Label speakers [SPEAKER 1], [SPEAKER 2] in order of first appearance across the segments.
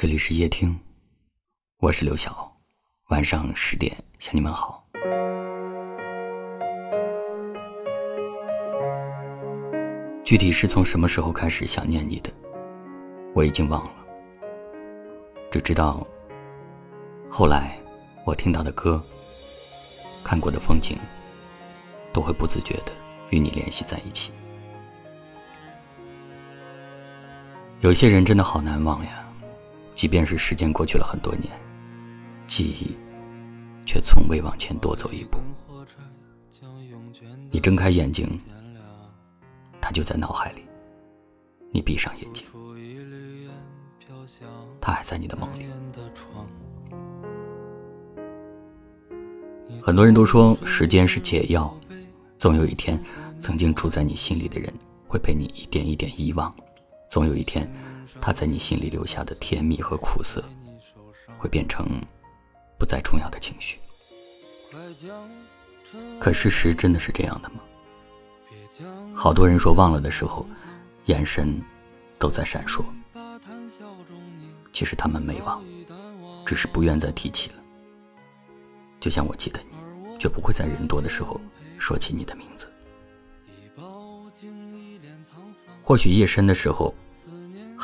[SPEAKER 1] 这里是夜听，我是刘晓。晚上十点向你们好。具体是从什么时候开始想念你的，我已经忘了。只知道，后来我听到的歌、看过的风景，都会不自觉的与你联系在一起。有些人真的好难忘呀。即便是时间过去了很多年，记忆却从未往前多走一步。你睁开眼睛，他就在脑海里；你闭上眼睛，他还在你的梦里。很多人都说时间是解药，总有一天，曾经住在你心里的人会被你一点一点遗忘，总有一天。他在你心里留下的甜蜜和苦涩，会变成不再重要的情绪。可事实真的是这样的吗？好多人说忘了的时候，眼神都在闪烁。其实他们没忘，只是不愿再提起了。就像我记得你，却不会在人多的时候说起你的名字。或许夜深的时候。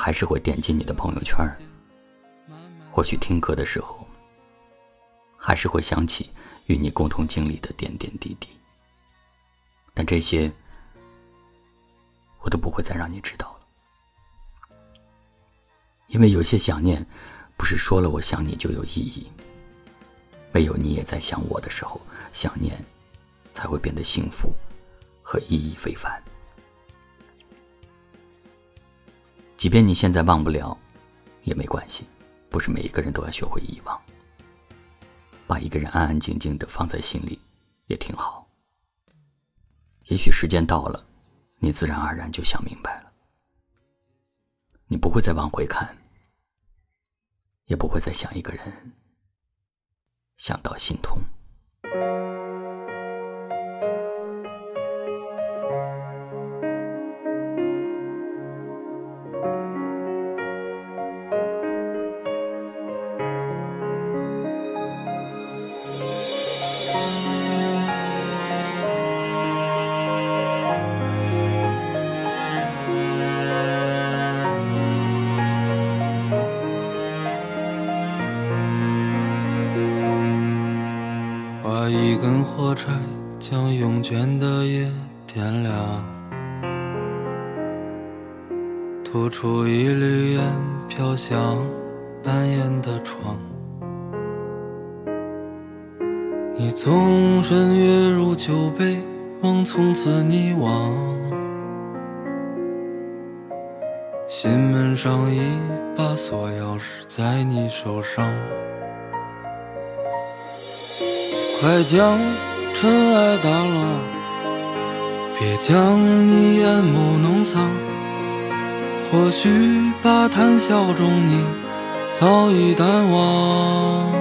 [SPEAKER 1] 还是会点击你的朋友圈或许听歌的时候，还是会想起与你共同经历的点点滴滴。但这些，我都不会再让你知道了，因为有些想念，不是说了我想你就有意义。唯有你也在想我的时候，想念才会变得幸福和意义非凡。即便你现在忘不了，也没关系。不是每一个人都要学会遗忘，把一个人安安静静的放在心里，也挺好。也许时间到了，你自然而然就想明白了。你不会再往回看，也不会再想一个人，想到心痛。
[SPEAKER 2] 根火柴将慵倦的夜点亮，吐出一缕烟飘向半掩的窗。你纵身跃入酒杯，梦从此溺亡。心门上一把锁钥匙在你手上。快将尘埃掸落，别将你眼眸弄脏。或许把谈笑中你早已淡忘，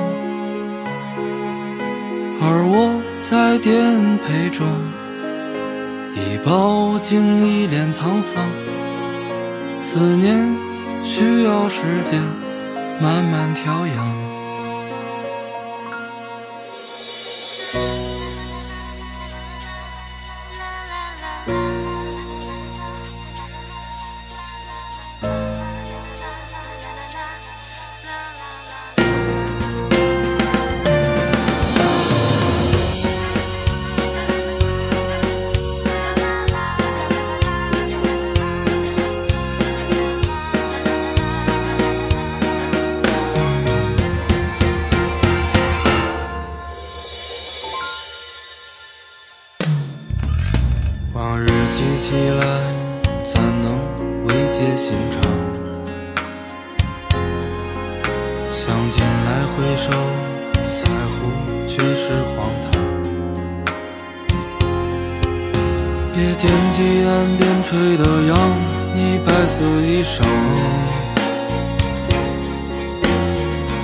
[SPEAKER 2] 而我在颠沛中已饱经一脸沧桑。思念需要时间慢慢调养。起来，怎能慰藉心肠？想起来回首，在乎却是荒唐。别惦记岸边吹的杨你白色衣裳，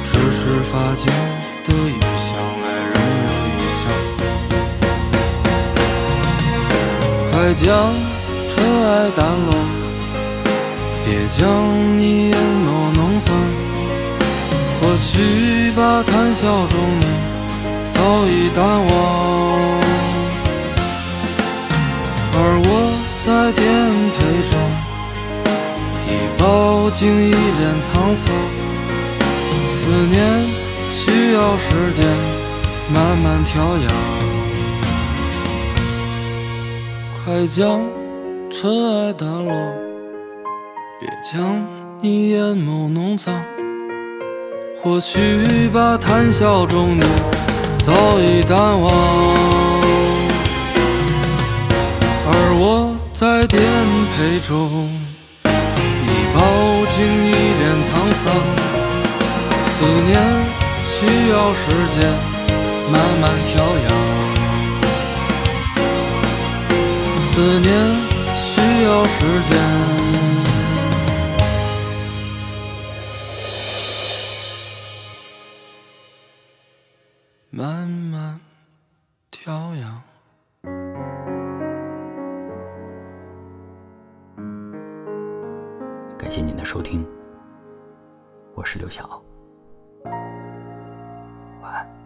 [SPEAKER 2] 只是发间的雨快将尘埃掸落，别将你眼眸弄脏。或许把谈笑中你早已淡忘，而我在颠沛中已饱经一脸沧桑。思念需要时间慢慢调养，快将尘埃掸落，别将你眼眸弄脏。或许把谈笑中你早已淡忘，而我在颠沛中已饱经一脸沧桑。思念需要时间慢慢调养，思念需要时间。慢慢调养。
[SPEAKER 1] 感谢您的收听，我是刘晓，晚安。